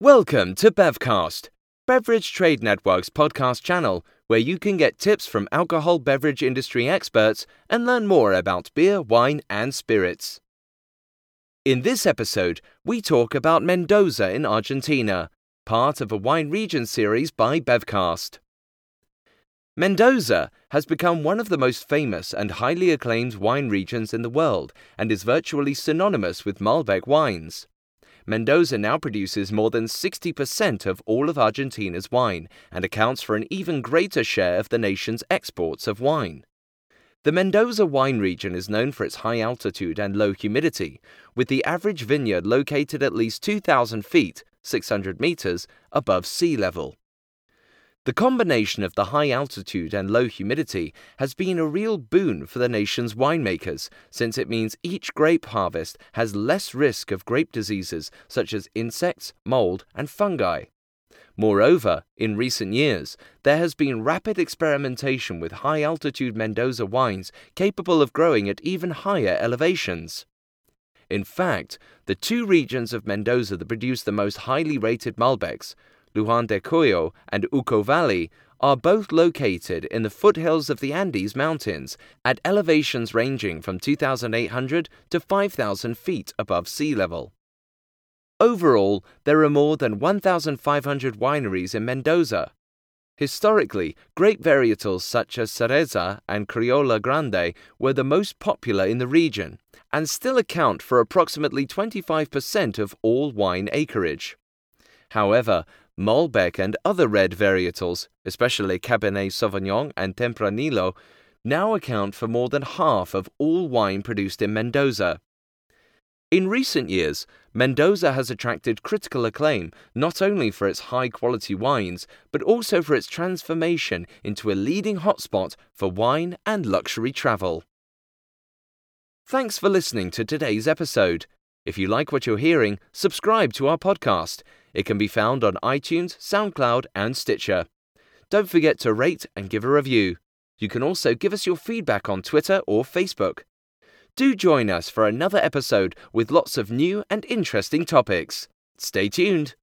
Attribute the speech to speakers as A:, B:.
A: Welcome to Bevcast, Beverage Trade Network's podcast channel, where you can get tips from alcohol beverage industry experts and learn more about beer, wine, and spirits. In this episode, we talk about Mendoza in Argentina, part of a wine region series by Bevcast. Mendoza has become one of the most famous and highly acclaimed wine regions in the world and is virtually synonymous with Malbec wines. Mendoza now produces more than 60% of all of Argentina's wine and accounts for an even greater share of the nation's exports of wine. The Mendoza wine region is known for its high altitude and low humidity, with the average vineyard located at least 2,000 feet, 600 meters, above sea level. The combination of the high altitude and low humidity has been a real boon for the nation's winemakers, since it means each grape harvest has less risk of grape diseases such as insects, mold, and fungi. Moreover, in recent years, there has been rapid experimentation with high altitude Mendoza wines capable of growing at even higher elevations. In fact, the two regions of Mendoza that produce the most highly rated Malbecs, Lujan de Cuyo and Uco Valley, are both located in the foothills of the Andes Mountains at elevations ranging from 2,800 to 5,000 feet above sea level. Overall, there are more than 1,500 wineries in Mendoza. Historically, grape varietals such as Cereza and Criolla Grande were the most popular in the region and still account for approximately 25% of all wine acreage. However, Malbec and other red varietals, especially Cabernet Sauvignon and Tempranillo, now account for more than half of all wine produced in Mendoza. In recent years, Mendoza has attracted critical acclaim not only for its high quality wines, but also for its transformation into a leading hotspot for wine and luxury travel. Thanks for listening to today's episode. If you like what you're hearing, subscribe to our podcast. It can be found on iTunes, SoundCloud, and Stitcher. Don't forget to rate and give a review. You can also give us your feedback on Twitter or Facebook. Do join us for another episode with lots of new and interesting topics. Stay tuned.